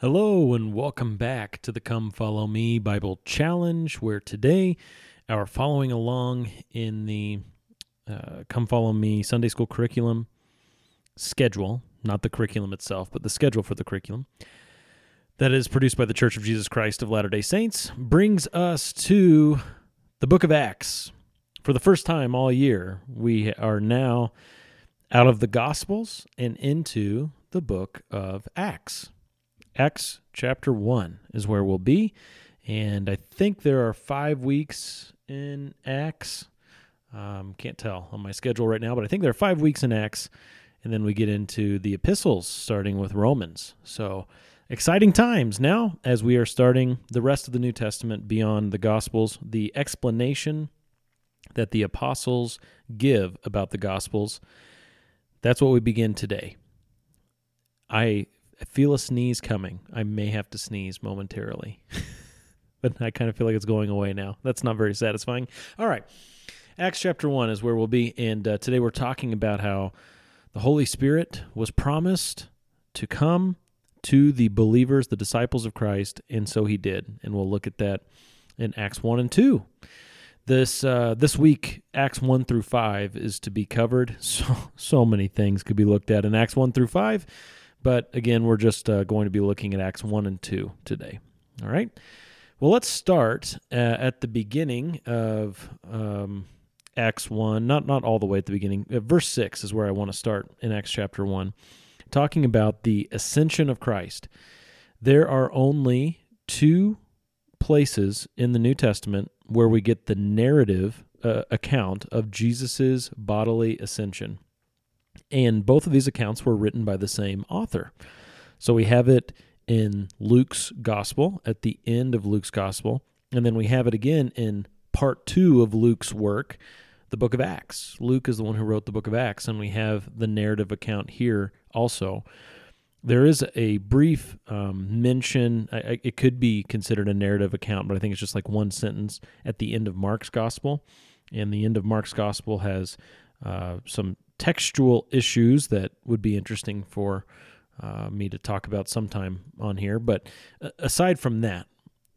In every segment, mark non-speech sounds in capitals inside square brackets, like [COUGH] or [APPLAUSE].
Hello, and welcome back to the Come Follow Me Bible Challenge, where today our following along in the uh, Come Follow Me Sunday School curriculum schedule, not the curriculum itself, but the schedule for the curriculum that is produced by the Church of Jesus Christ of Latter day Saints, brings us to the book of Acts. For the first time all year, we are now out of the Gospels and into the book of Acts. Acts chapter 1 is where we'll be. And I think there are five weeks in Acts. Um, can't tell on my schedule right now, but I think there are five weeks in Acts. And then we get into the epistles, starting with Romans. So exciting times now as we are starting the rest of the New Testament beyond the Gospels. The explanation that the apostles give about the Gospels, that's what we begin today. I I feel a sneeze coming. I may have to sneeze momentarily. [LAUGHS] but I kind of feel like it's going away now. That's not very satisfying. All right. Acts chapter 1 is where we'll be. And uh, today we're talking about how the Holy Spirit was promised to come to the believers, the disciples of Christ, and so he did. And we'll look at that in Acts 1 and 2. This uh, this week, Acts one through five is to be covered. [LAUGHS] So so many things could be looked at in Acts one through five. But again, we're just uh, going to be looking at Acts 1 and 2 today. All right. Well, let's start uh, at the beginning of um, Acts 1, not, not all the way at the beginning. Uh, verse 6 is where I want to start in Acts chapter 1, talking about the ascension of Christ. There are only two places in the New Testament where we get the narrative uh, account of Jesus' bodily ascension. And both of these accounts were written by the same author. So we have it in Luke's gospel, at the end of Luke's gospel, and then we have it again in part two of Luke's work, the book of Acts. Luke is the one who wrote the book of Acts, and we have the narrative account here also. There is a brief um, mention, I, it could be considered a narrative account, but I think it's just like one sentence at the end of Mark's gospel. And the end of Mark's gospel has uh, some textual issues that would be interesting for uh, me to talk about sometime on here. But uh, aside from that,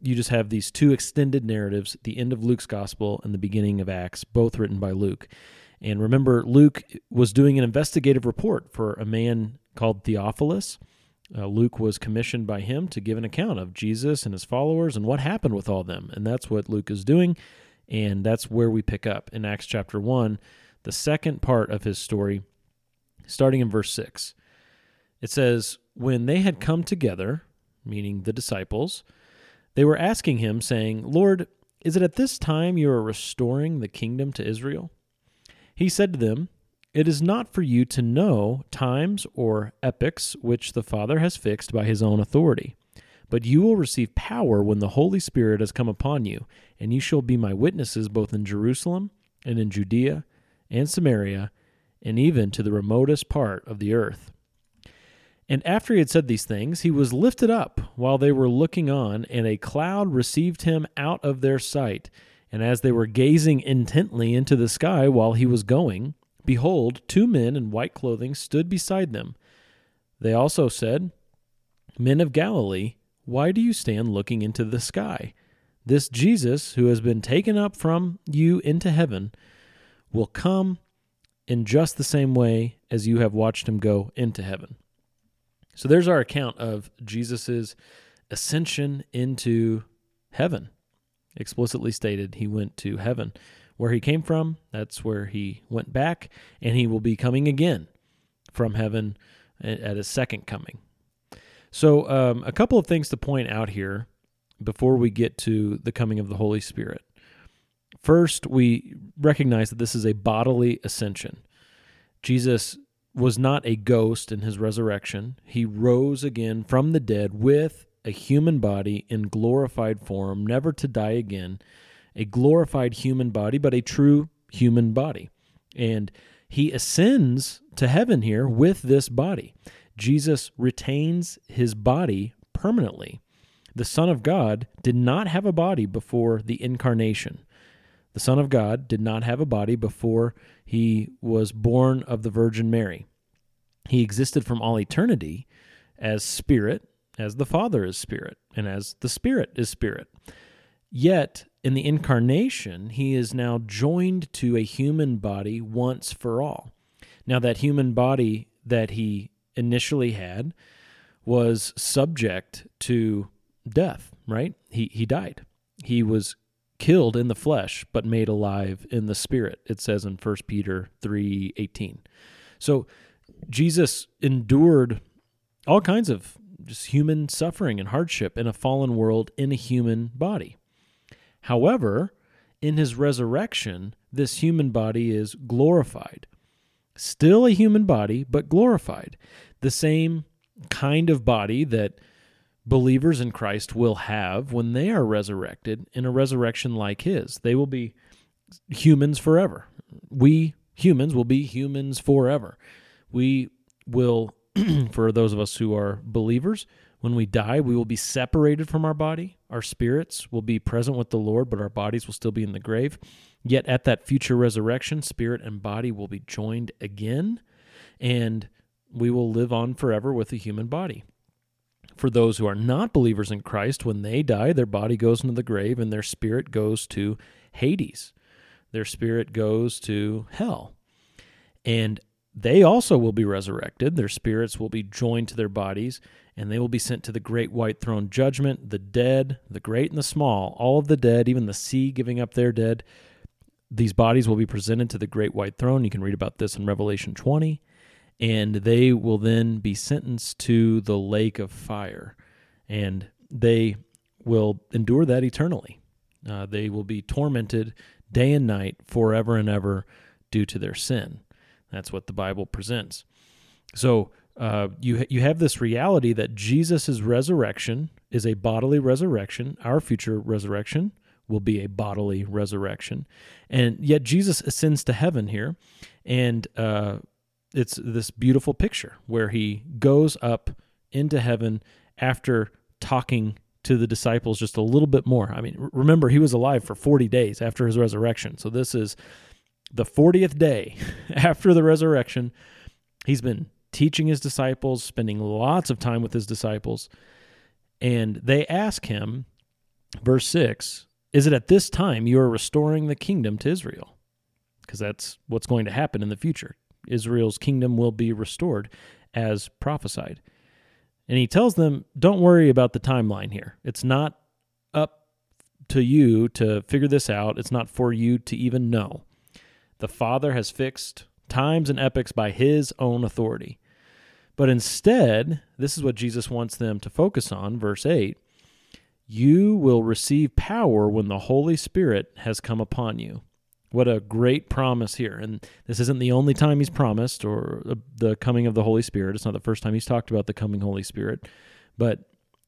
you just have these two extended narratives the end of Luke's gospel and the beginning of Acts, both written by Luke. And remember, Luke was doing an investigative report for a man called Theophilus. Uh, Luke was commissioned by him to give an account of Jesus and his followers and what happened with all them. And that's what Luke is doing. And that's where we pick up in Acts chapter 1 the second part of his story, starting in verse 6. It says, When they had come together, meaning the disciples, they were asking him, saying, Lord, is it at this time you are restoring the kingdom to Israel? He said to them, It is not for you to know times or epochs which the Father has fixed by his own authority. But you will receive power when the Holy Spirit has come upon you, and you shall be my witnesses both in Jerusalem and in Judea and Samaria, and even to the remotest part of the earth. And after he had said these things, he was lifted up while they were looking on, and a cloud received him out of their sight. And as they were gazing intently into the sky while he was going, behold, two men in white clothing stood beside them. They also said, Men of Galilee, why do you stand looking into the sky? This Jesus, who has been taken up from you into heaven, will come in just the same way as you have watched him go into heaven. So there's our account of Jesus' ascension into heaven. Explicitly stated, he went to heaven. Where he came from, that's where he went back, and he will be coming again from heaven at his second coming. So, um, a couple of things to point out here before we get to the coming of the Holy Spirit. First, we recognize that this is a bodily ascension. Jesus was not a ghost in his resurrection. He rose again from the dead with a human body in glorified form, never to die again. A glorified human body, but a true human body. And he ascends to heaven here with this body. Jesus retains his body permanently. The Son of God did not have a body before the incarnation. The Son of God did not have a body before he was born of the Virgin Mary. He existed from all eternity as spirit, as the Father is spirit, and as the Spirit is spirit. Yet, in the incarnation, he is now joined to a human body once for all. Now, that human body that he initially had was subject to death, right? He, he died. He was killed in the flesh, but made alive in the spirit. It says in 1 Peter 3:18. So Jesus endured all kinds of just human suffering and hardship in a fallen world in a human body. However, in his resurrection, this human body is glorified. Still a human body, but glorified. The same kind of body that believers in Christ will have when they are resurrected in a resurrection like his. They will be humans forever. We humans will be humans forever. We will, [CLEARS THROAT] for those of us who are believers, when we die, we will be separated from our body. Our spirits will be present with the Lord, but our bodies will still be in the grave. Yet at that future resurrection, spirit and body will be joined again, and we will live on forever with a human body. For those who are not believers in Christ, when they die, their body goes into the grave and their spirit goes to Hades. Their spirit goes to hell. And they also will be resurrected. Their spirits will be joined to their bodies, and they will be sent to the great white throne judgment. The dead, the great and the small, all of the dead, even the sea giving up their dead, these bodies will be presented to the great white throne. You can read about this in Revelation 20. And they will then be sentenced to the lake of fire. And they will endure that eternally. Uh, they will be tormented day and night forever and ever due to their sin. That's what the Bible presents. So uh, you you have this reality that Jesus' resurrection is a bodily resurrection. Our future resurrection will be a bodily resurrection, and yet Jesus ascends to heaven here, and uh, it's this beautiful picture where he goes up into heaven after talking to the disciples just a little bit more. I mean, remember he was alive for 40 days after his resurrection. So this is the 40th day [LAUGHS] after the resurrection, he's been teaching his disciples, spending lots of time with his disciples. And they ask him, verse 6, is it at this time you are restoring the kingdom to Israel? Because that's what's going to happen in the future. Israel's kingdom will be restored as prophesied. And he tells them, don't worry about the timeline here. It's not up to you to figure this out, it's not for you to even know. The Father has fixed times and epochs by his own authority. But instead, this is what Jesus wants them to focus on, verse 8 you will receive power when the Holy Spirit has come upon you. What a great promise here. And this isn't the only time he's promised or the coming of the Holy Spirit. It's not the first time he's talked about the coming Holy Spirit. But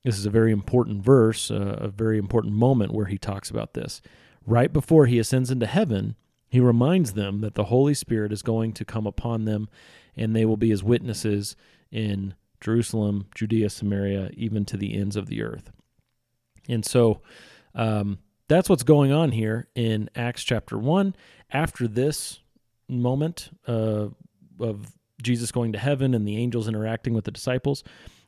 this is a very important verse, uh, a very important moment where he talks about this. Right before he ascends into heaven, he reminds them that the Holy Spirit is going to come upon them and they will be his witnesses in Jerusalem, Judea, Samaria, even to the ends of the earth. And so um, that's what's going on here in Acts chapter 1. After this moment uh, of Jesus going to heaven and the angels interacting with the disciples,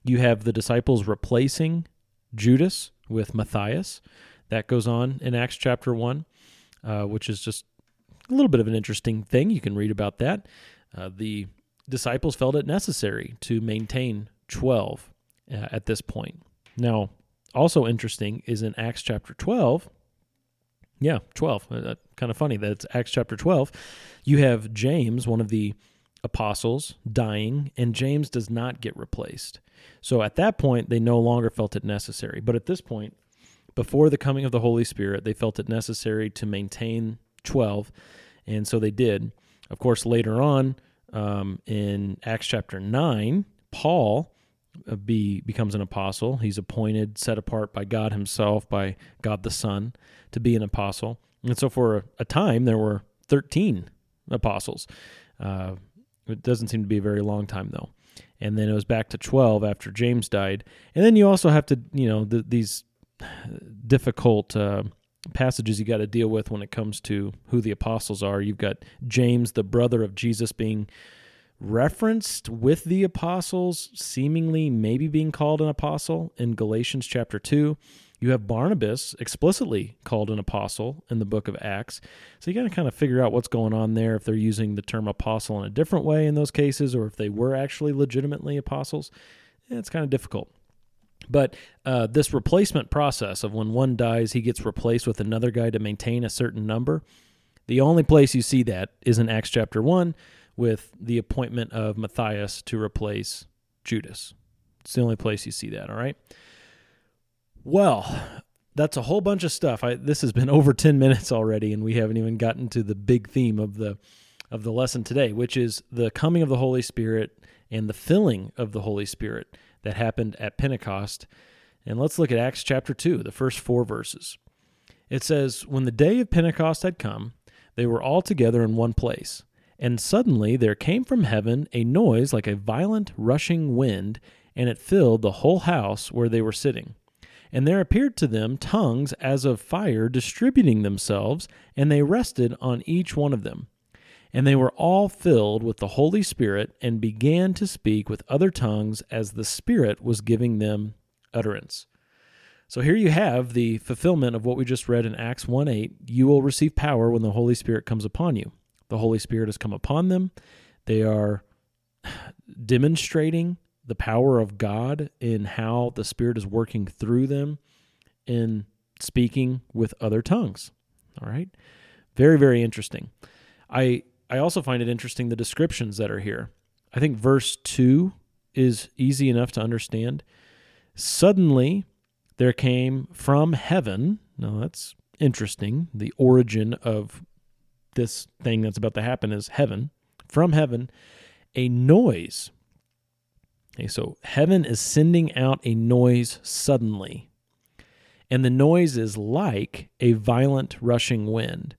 you have the disciples replacing Judas with Matthias. That goes on in Acts chapter 1, uh, which is just a little bit of an interesting thing. You can read about that. Uh, the disciples felt it necessary to maintain 12 uh, at this point. Now, also interesting is in Acts chapter 12. Yeah, 12. Uh, kind of funny that it's Acts chapter 12. You have James, one of the apostles, dying, and James does not get replaced. So at that point, they no longer felt it necessary. But at this point, before the coming of the Holy Spirit, they felt it necessary to maintain 12, and so they did. Of course, later on um, in Acts chapter 9, Paul uh, be, becomes an apostle. He's appointed, set apart by God Himself, by God the Son, to be an apostle. And so for a, a time, there were 13 apostles. Uh, it doesn't seem to be a very long time, though. And then it was back to 12 after James died. And then you also have to, you know, the, these difficult uh, passages you got to deal with when it comes to who the apostles are. You've got James, the brother of Jesus, being referenced with the apostles, seemingly maybe being called an apostle in Galatians chapter 2. You have Barnabas explicitly called an apostle in the book of Acts. So you got to kind of figure out what's going on there if they're using the term apostle in a different way in those cases or if they were actually legitimately apostles. It's kind of difficult. But uh, this replacement process of when one dies, he gets replaced with another guy to maintain a certain number. The only place you see that is in Acts chapter 1 with the appointment of Matthias to replace Judas. It's the only place you see that, all right? Well, that's a whole bunch of stuff. I, this has been [LAUGHS] over 10 minutes already and we haven't even gotten to the big theme of the of the lesson today, which is the coming of the Holy Spirit and the filling of the Holy Spirit that happened at Pentecost. And let's look at Acts chapter 2, the first 4 verses. It says, "When the day of Pentecost had come, they were all together in one place. And suddenly there came from heaven a noise like a violent rushing wind, and it filled the whole house where they were sitting. And there appeared to them tongues as of fire distributing themselves, and they rested on each one of them. And they were all filled with the Holy Spirit, and began to speak with other tongues as the Spirit was giving them utterance. So here you have the fulfillment of what we just read in Acts 1 8. You will receive power when the Holy Spirit comes upon you. The Holy Spirit has come upon them. They are demonstrating the power of God in how the Spirit is working through them in speaking with other tongues. All right. Very, very interesting. I I also find it interesting the descriptions that are here. I think verse 2 is easy enough to understand. Suddenly there came from heaven. Now that's interesting. The origin of this thing that's about to happen is heaven. From heaven, a noise. Okay, so heaven is sending out a noise suddenly. And the noise is like a violent rushing wind.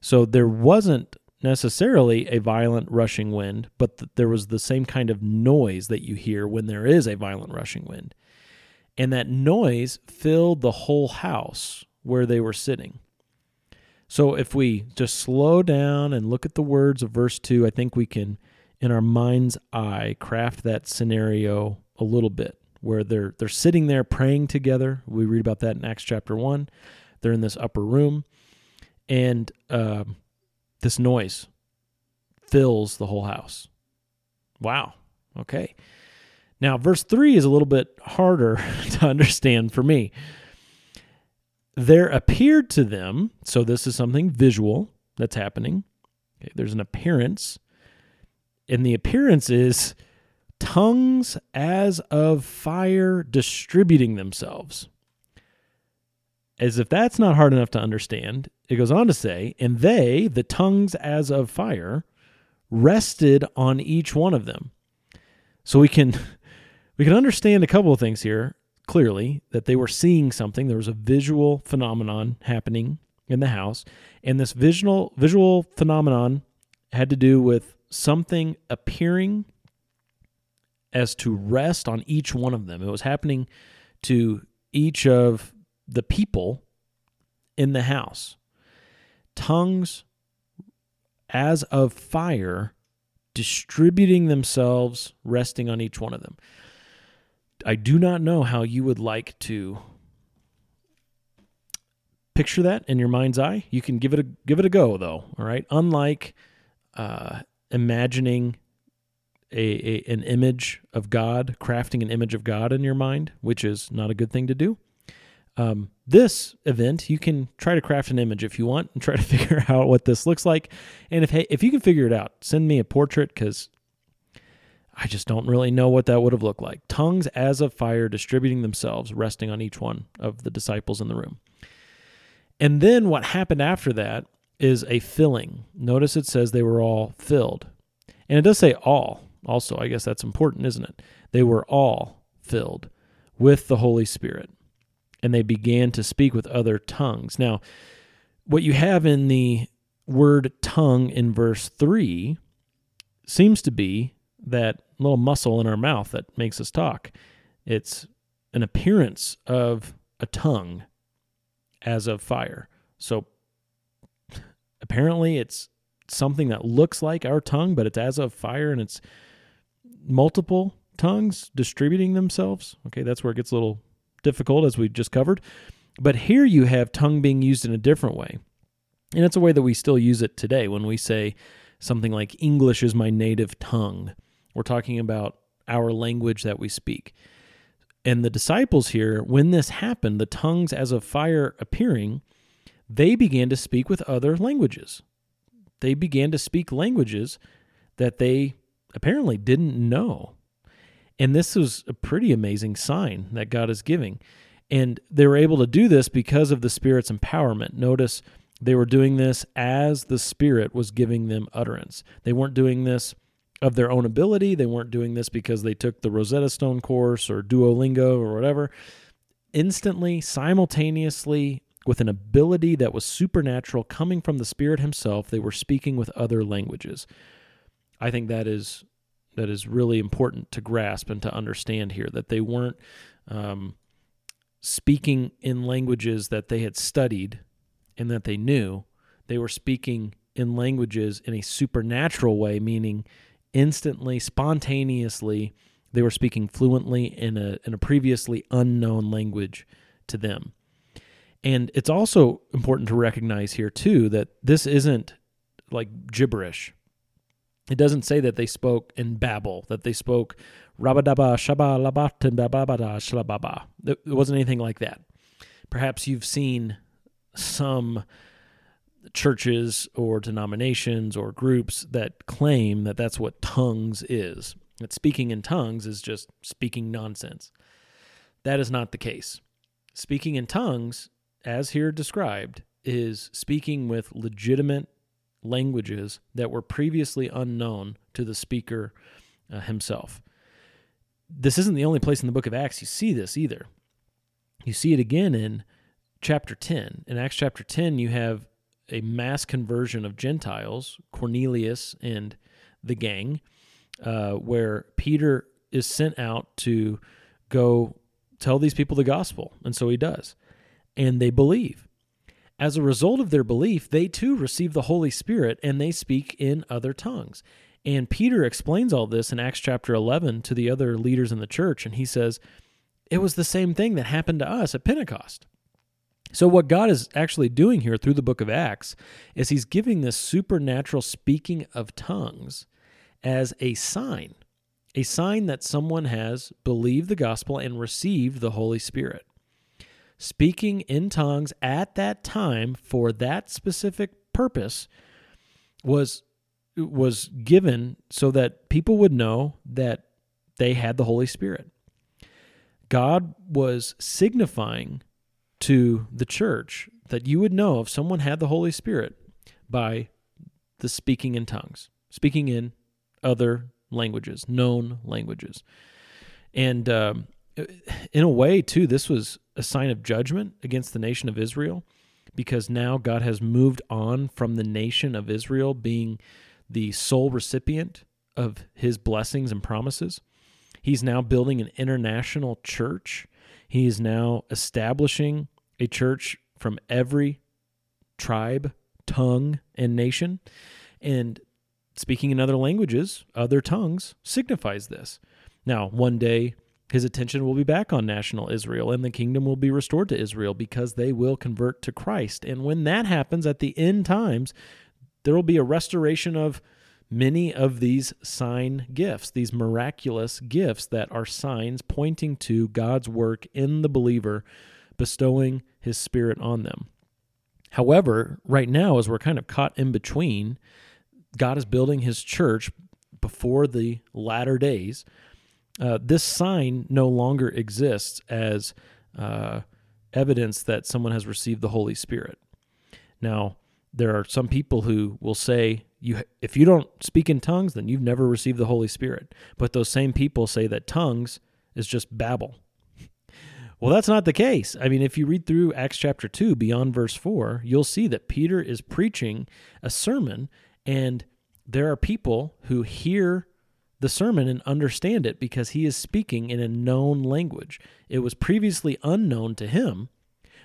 So there wasn't necessarily a violent rushing wind, but th- there was the same kind of noise that you hear when there is a violent rushing wind. And that noise filled the whole house where they were sitting. So if we just slow down and look at the words of verse 2, I think we can, in our mind's eye, craft that scenario a little bit where they're they're sitting there praying together. We read about that in Acts chapter 1. They're in this upper room, and uh, this noise fills the whole house. Wow. Okay. Now, verse 3 is a little bit harder [LAUGHS] to understand for me. There appeared to them, so this is something visual that's happening. Okay, there's an appearance, and the appearance is tongues as of fire distributing themselves. As if that's not hard enough to understand, it goes on to say, and they, the tongues as of fire, rested on each one of them. So we can [LAUGHS] we can understand a couple of things here clearly that they were seeing something. There was a visual phenomenon happening in the house, and this visual visual phenomenon had to do with something appearing as to rest on each one of them. It was happening to each of the people in the house. Tongues as of fire distributing themselves, resting on each one of them. I do not know how you would like to picture that in your mind's eye. You can give it a give it a go though. All right. Unlike uh, imagining a, a an image of God, crafting an image of God in your mind, which is not a good thing to do. Um, this event, you can try to craft an image if you want and try to [LAUGHS] figure out what this looks like. And if hey, if you can figure it out, send me a portrait because I just don't really know what that would have looked like. Tongues as of fire distributing themselves, resting on each one of the disciples in the room. And then what happened after that is a filling. Notice it says they were all filled. And it does say all also. I guess that's important, isn't it? They were all filled with the Holy Spirit. And they began to speak with other tongues. Now, what you have in the word tongue in verse 3 seems to be that little muscle in our mouth that makes us talk. It's an appearance of a tongue as of fire. So apparently it's something that looks like our tongue, but it's as of fire and it's multiple tongues distributing themselves. Okay, that's where it gets a little difficult, as we just covered. But here you have tongue being used in a different way. And it's a way that we still use it today when we say something like, English is my native tongue. We're talking about our language that we speak. And the disciples here, when this happened, the tongues as of fire appearing, they began to speak with other languages. They began to speak languages that they apparently didn't know. And this was a pretty amazing sign that God is giving. And they were able to do this because of the Spirit's empowerment. Notice they were doing this as the Spirit was giving them utterance. They weren't doing this of their own ability. They weren't doing this because they took the Rosetta Stone course or Duolingo or whatever. Instantly, simultaneously, with an ability that was supernatural coming from the Spirit Himself, they were speaking with other languages. I think that is that is really important to grasp and to understand here that they weren't um, speaking in languages that they had studied and that they knew. They were speaking in languages in a supernatural way, meaning instantly, spontaneously, they were speaking fluently in a, in a previously unknown language to them. And it's also important to recognize here, too, that this isn't like gibberish. It doesn't say that they spoke in Babel, that they spoke rabadaba shaba labat babada shlababa. It wasn't anything like that. Perhaps you've seen some churches or denominations or groups that claim that that's what tongues is. That speaking in tongues is just speaking nonsense. That is not the case. Speaking in tongues, as here described, is speaking with legitimate languages that were previously unknown to the speaker uh, himself. This isn't the only place in the book of Acts you see this either. You see it again in chapter 10. In Acts chapter 10, you have a mass conversion of Gentiles, Cornelius and the gang, uh, where Peter is sent out to go tell these people the gospel. And so he does. And they believe. As a result of their belief, they too receive the Holy Spirit and they speak in other tongues. And Peter explains all this in Acts chapter 11 to the other leaders in the church. And he says, It was the same thing that happened to us at Pentecost. So, what God is actually doing here through the book of Acts is He's giving this supernatural speaking of tongues as a sign, a sign that someone has believed the gospel and received the Holy Spirit. Speaking in tongues at that time for that specific purpose was was given so that people would know that they had the Holy Spirit. God was signifying to the church that you would know if someone had the Holy Spirit by the speaking in tongues, speaking in other languages, known languages. And um, in a way, too, this was a sign of judgment against the nation of Israel because now God has moved on from the nation of Israel being the sole recipient of his blessings and promises. He's now building an international church he is now establishing a church from every tribe, tongue, and nation. And speaking in other languages, other tongues, signifies this. Now, one day, his attention will be back on national Israel, and the kingdom will be restored to Israel because they will convert to Christ. And when that happens at the end times, there will be a restoration of many of these sign gifts, these miraculous gifts that are signs pointing to God's work in the believer, bestowing his spirit on them. However, right now, as we're kind of caught in between, God is building his church before the latter days. Uh, this sign no longer exists as uh, evidence that someone has received the Holy Spirit. Now, there are some people who will say you if you don't speak in tongues then you've never received the holy spirit. But those same people say that tongues is just babble [LAUGHS] well that's not the case. I mean if you read through acts chapter 2 beyond verse 4 you'll see that peter is preaching a sermon and there are people who hear the sermon and understand it because he is speaking in a known language. It was previously unknown to him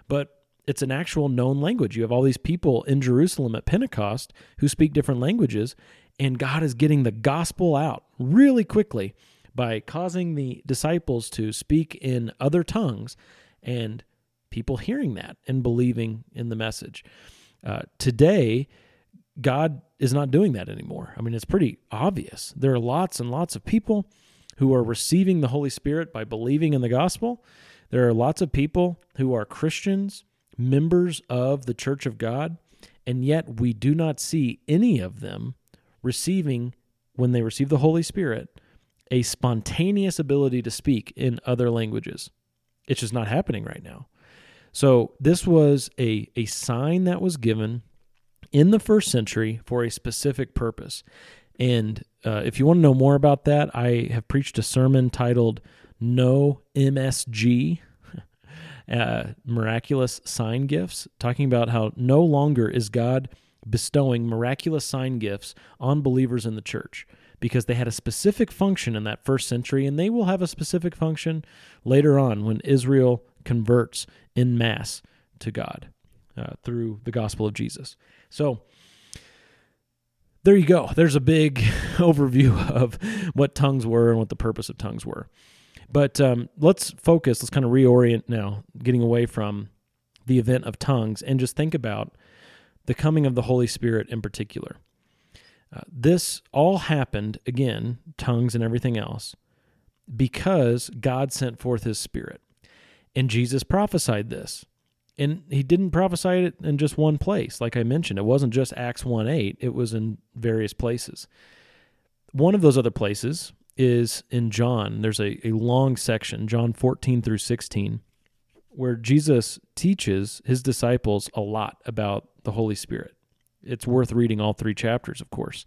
but it's an actual known language. You have all these people in Jerusalem at Pentecost who speak different languages, and God is getting the gospel out really quickly by causing the disciples to speak in other tongues and people hearing that and believing in the message. Uh, today, God is not doing that anymore. I mean, it's pretty obvious. There are lots and lots of people who are receiving the Holy Spirit by believing in the gospel. There are lots of people who are Christians, members of the church of God, and yet we do not see any of them receiving, when they receive the Holy Spirit, a spontaneous ability to speak in other languages. It's just not happening right now. So, this was a, a sign that was given in the first century for a specific purpose. And uh, if you want to know more about that, I have preached a sermon titled No MSG. Uh, miraculous sign gifts, talking about how no longer is God bestowing miraculous sign gifts on believers in the church because they had a specific function in that first century, and they will have a specific function later on when Israel converts in mass to God uh, through the gospel of Jesus. So, there you go. There's a big [LAUGHS] overview of what tongues were and what the purpose of tongues were. But um, let's focus, let's kind of reorient now, getting away from the event of tongues and just think about the coming of the Holy Spirit in particular. Uh, this all happened, again, tongues and everything else, because God sent forth his Spirit. And Jesus prophesied this. And he didn't prophesy it in just one place. Like I mentioned, it wasn't just Acts 1 8, it was in various places. One of those other places is in John. There's a, a long section, John 14 through 16, where Jesus teaches his disciples a lot about the Holy Spirit. It's worth reading all three chapters, of course.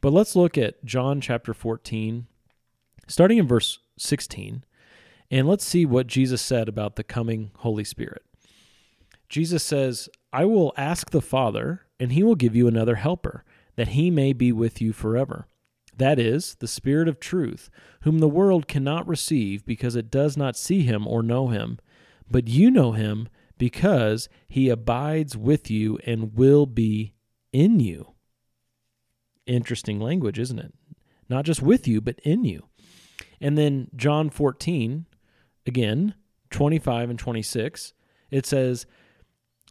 But let's look at John chapter 14, starting in verse 16, and let's see what Jesus said about the coming Holy Spirit. Jesus says, I will ask the Father, and he will give you another helper, that he may be with you forever. That is, the Spirit of truth, whom the world cannot receive because it does not see him or know him. But you know him because he abides with you and will be in you. Interesting language, isn't it? Not just with you, but in you. And then John 14, again, 25 and 26, it says,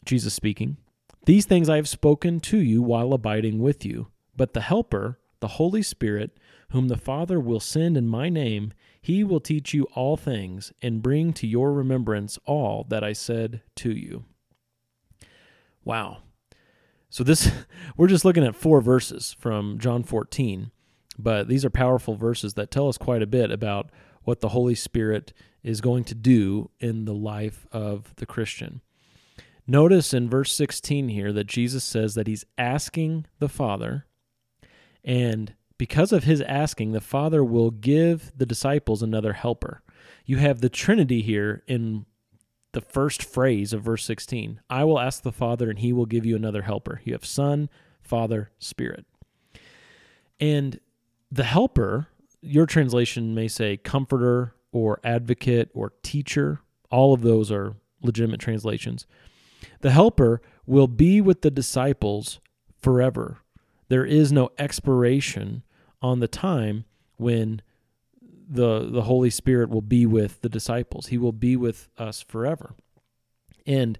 Jesus speaking, These things I have spoken to you while abiding with you, but the Helper, the Holy Spirit, whom the Father will send in my name, he will teach you all things and bring to your remembrance all that I said to you. Wow. So this [LAUGHS] we're just looking at four verses from John 14, but these are powerful verses that tell us quite a bit about what the Holy Spirit is going to do in the life of the Christian. Notice in verse 16 here that Jesus says that he's asking the Father, and because of his asking, the Father will give the disciples another helper. You have the Trinity here in the first phrase of verse 16 I will ask the Father, and he will give you another helper. You have Son, Father, Spirit. And the helper, your translation may say comforter or advocate or teacher. All of those are legitimate translations. The Helper will be with the disciples forever. There is no expiration on the time when the the Holy Spirit will be with the disciples. He will be with us forever. And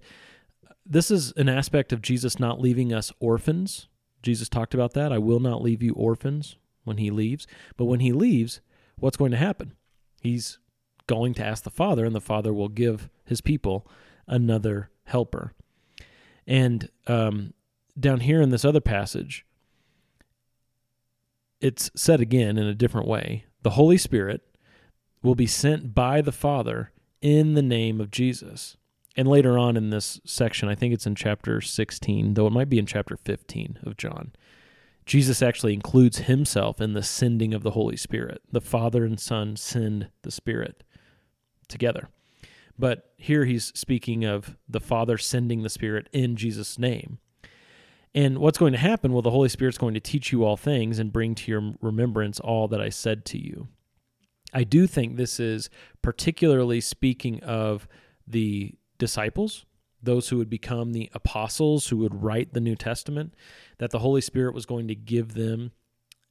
this is an aspect of Jesus not leaving us orphans. Jesus talked about that. I will not leave you orphans when he leaves. But when he leaves, what's going to happen? He's going to ask the Father, and the Father will give his people another helper. And um, down here in this other passage, it's said again in a different way. The Holy Spirit will be sent by the Father in the name of Jesus. And later on in this section, I think it's in chapter 16, though it might be in chapter 15 of John, Jesus actually includes himself in the sending of the Holy Spirit. The Father and Son send the Spirit together. But here he's speaking of the Father sending the Spirit in Jesus' name. And what's going to happen? Well, the Holy Spirit's going to teach you all things and bring to your remembrance all that I said to you. I do think this is particularly speaking of the disciples those who would become the apostles who would write the New Testament, that the Holy Spirit was going to give them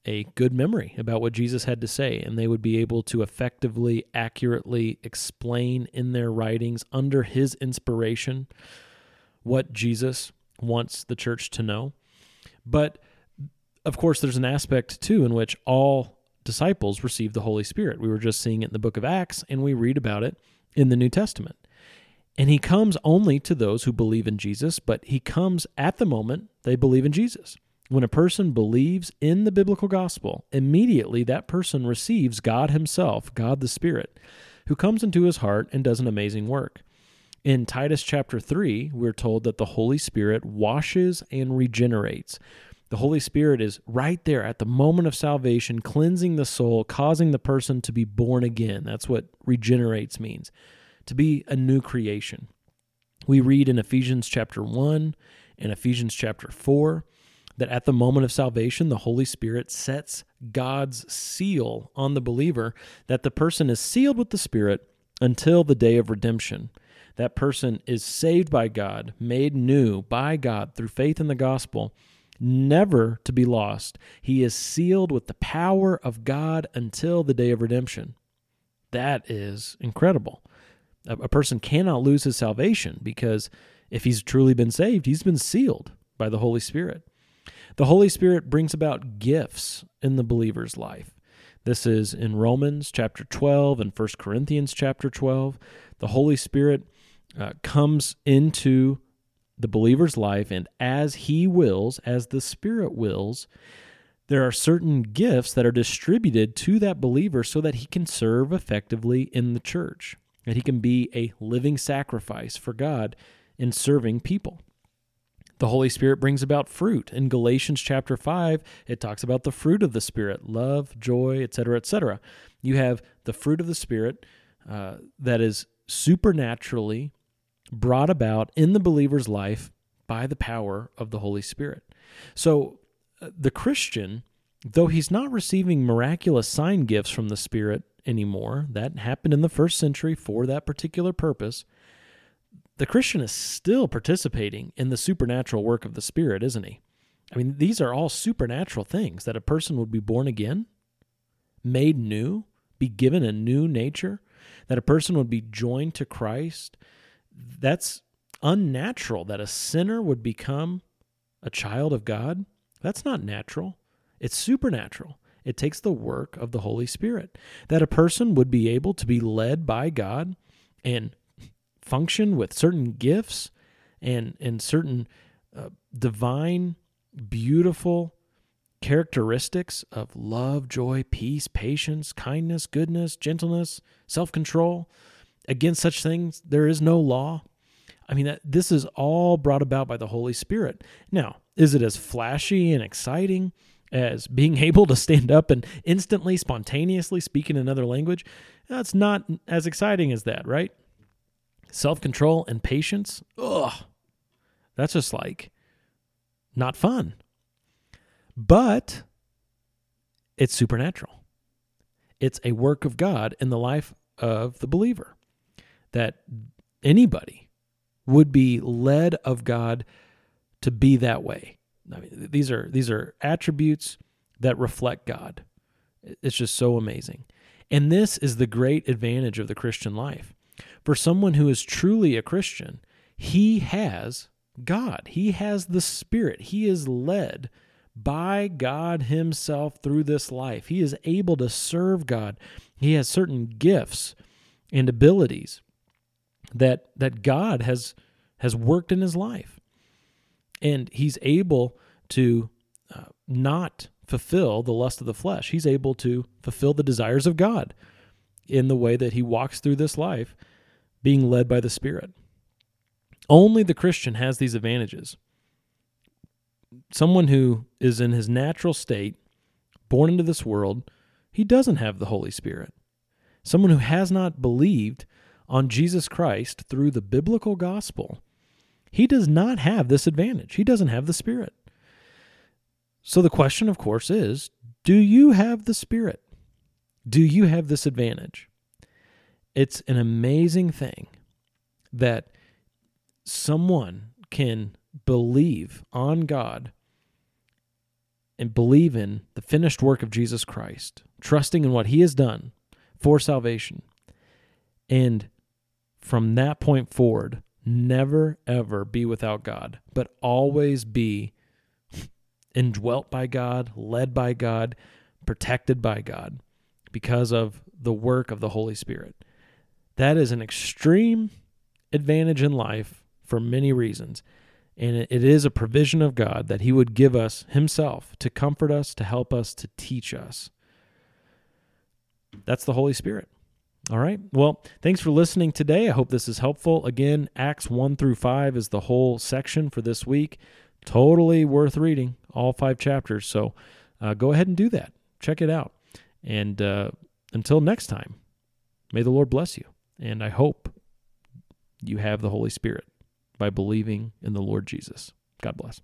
a good memory about what Jesus had to say, and they would be able to effectively, accurately explain in their writings under his inspiration what Jesus wants the church to know. But of course, there's an aspect too in which all disciples receive the Holy Spirit. We were just seeing it in the book of Acts, and we read about it in the New Testament. And he comes only to those who believe in Jesus, but he comes at the moment they believe in Jesus. When a person believes in the biblical gospel, immediately that person receives God Himself, God the Spirit, who comes into his heart and does an amazing work. In Titus chapter 3, we're told that the Holy Spirit washes and regenerates. The Holy Spirit is right there at the moment of salvation, cleansing the soul, causing the person to be born again. That's what regenerates means to be a new creation. We read in Ephesians chapter 1 and Ephesians chapter 4 that at the moment of salvation, the Holy Spirit sets God's seal on the believer, that the person is sealed with the Spirit until the day of redemption. That person is saved by God, made new by God through faith in the gospel, never to be lost. He is sealed with the power of God until the day of redemption. That is incredible. A, person cannot lose his salvation because if he's truly been saved, he's been sealed by the Holy Spirit. The Holy Spirit brings about gifts in the believer's life. This is in Romans chapter 12 and 1 Corinthians chapter 12. The Holy Spirit uh, comes into the believer's life, and as he wills, as the Spirit wills, there are certain gifts that are distributed to that believer so that he can serve effectively in the church, that he can be a living sacrifice for God in serving people. The Holy Spirit brings about fruit. In Galatians chapter 5, it talks about the fruit of the Spirit love, joy, etc., etc. You have the fruit of the Spirit uh, that is supernaturally brought about in the believer's life by the power of the Holy Spirit. So uh, the Christian, though he's not receiving miraculous sign gifts from the Spirit anymore, that happened in the first century for that particular purpose the Christian is still participating in the supernatural work of the Spirit, isn't he? I mean, these are all supernatural things that a person would be born again, made new, be given a new nature, that a person would be joined to Christ. That's unnatural that a sinner would become a child of God. That's not natural, it's supernatural. It takes the work of the Holy Spirit. That a person would be able to be led by God and function with certain gifts and and certain uh, divine beautiful characteristics of love, joy, peace, patience, kindness, goodness, gentleness, self-control. Against such things there is no law. I mean that this is all brought about by the Holy Spirit. Now, is it as flashy and exciting as being [LAUGHS] able to stand up and instantly spontaneously speak in another language? That's not as exciting as that, right? self control and patience, ugh, that's just like not fun. But it's supernatural. It's a work of God in the life of the believer that anybody would be led of God to be that way. I mean, these are these are attributes that reflect God. It's just so amazing. And this is the great advantage of the Christian life for someone who is truly a Christian, he has God. He has the Spirit. He is led by God Himself through this life. He is able to serve God. He has certain gifts and abilities that that God has has worked in his life, and he's able to uh, not fulfill the lust of the flesh. He's able to fulfill the desires of God in the way that he walks through this life being led by the Spirit. Only the Christian has these advantages. Someone who is in his natural state, born into this world, he doesn't have the Holy Spirit. Someone who has not believed on Jesus Christ through the biblical gospel, he does not have this advantage. He doesn't have the Spirit. So the question, of course, is do you have the Spirit? Do you have this advantage? It's an amazing thing that someone can believe on God and believe in the finished work of Jesus Christ, trusting in what he has done for salvation, and from that point forward, never ever be without God, but always be indwelt by God, led by God, protected by God because of the work of the Holy Spirit. That is an extreme advantage in life for many reasons. And it is a provision of God that He would give us Himself to comfort us, to help us, to teach us. That's the Holy Spirit. All right. Well, thanks for listening today. I hope this is helpful. Again, Acts 1 through 5 is the whole section for this week. Totally worth reading, all five chapters. So uh, go ahead and do that. Check it out. And uh, until next time, may the Lord bless you. And I hope you have the Holy Spirit by believing in the Lord Jesus. God bless.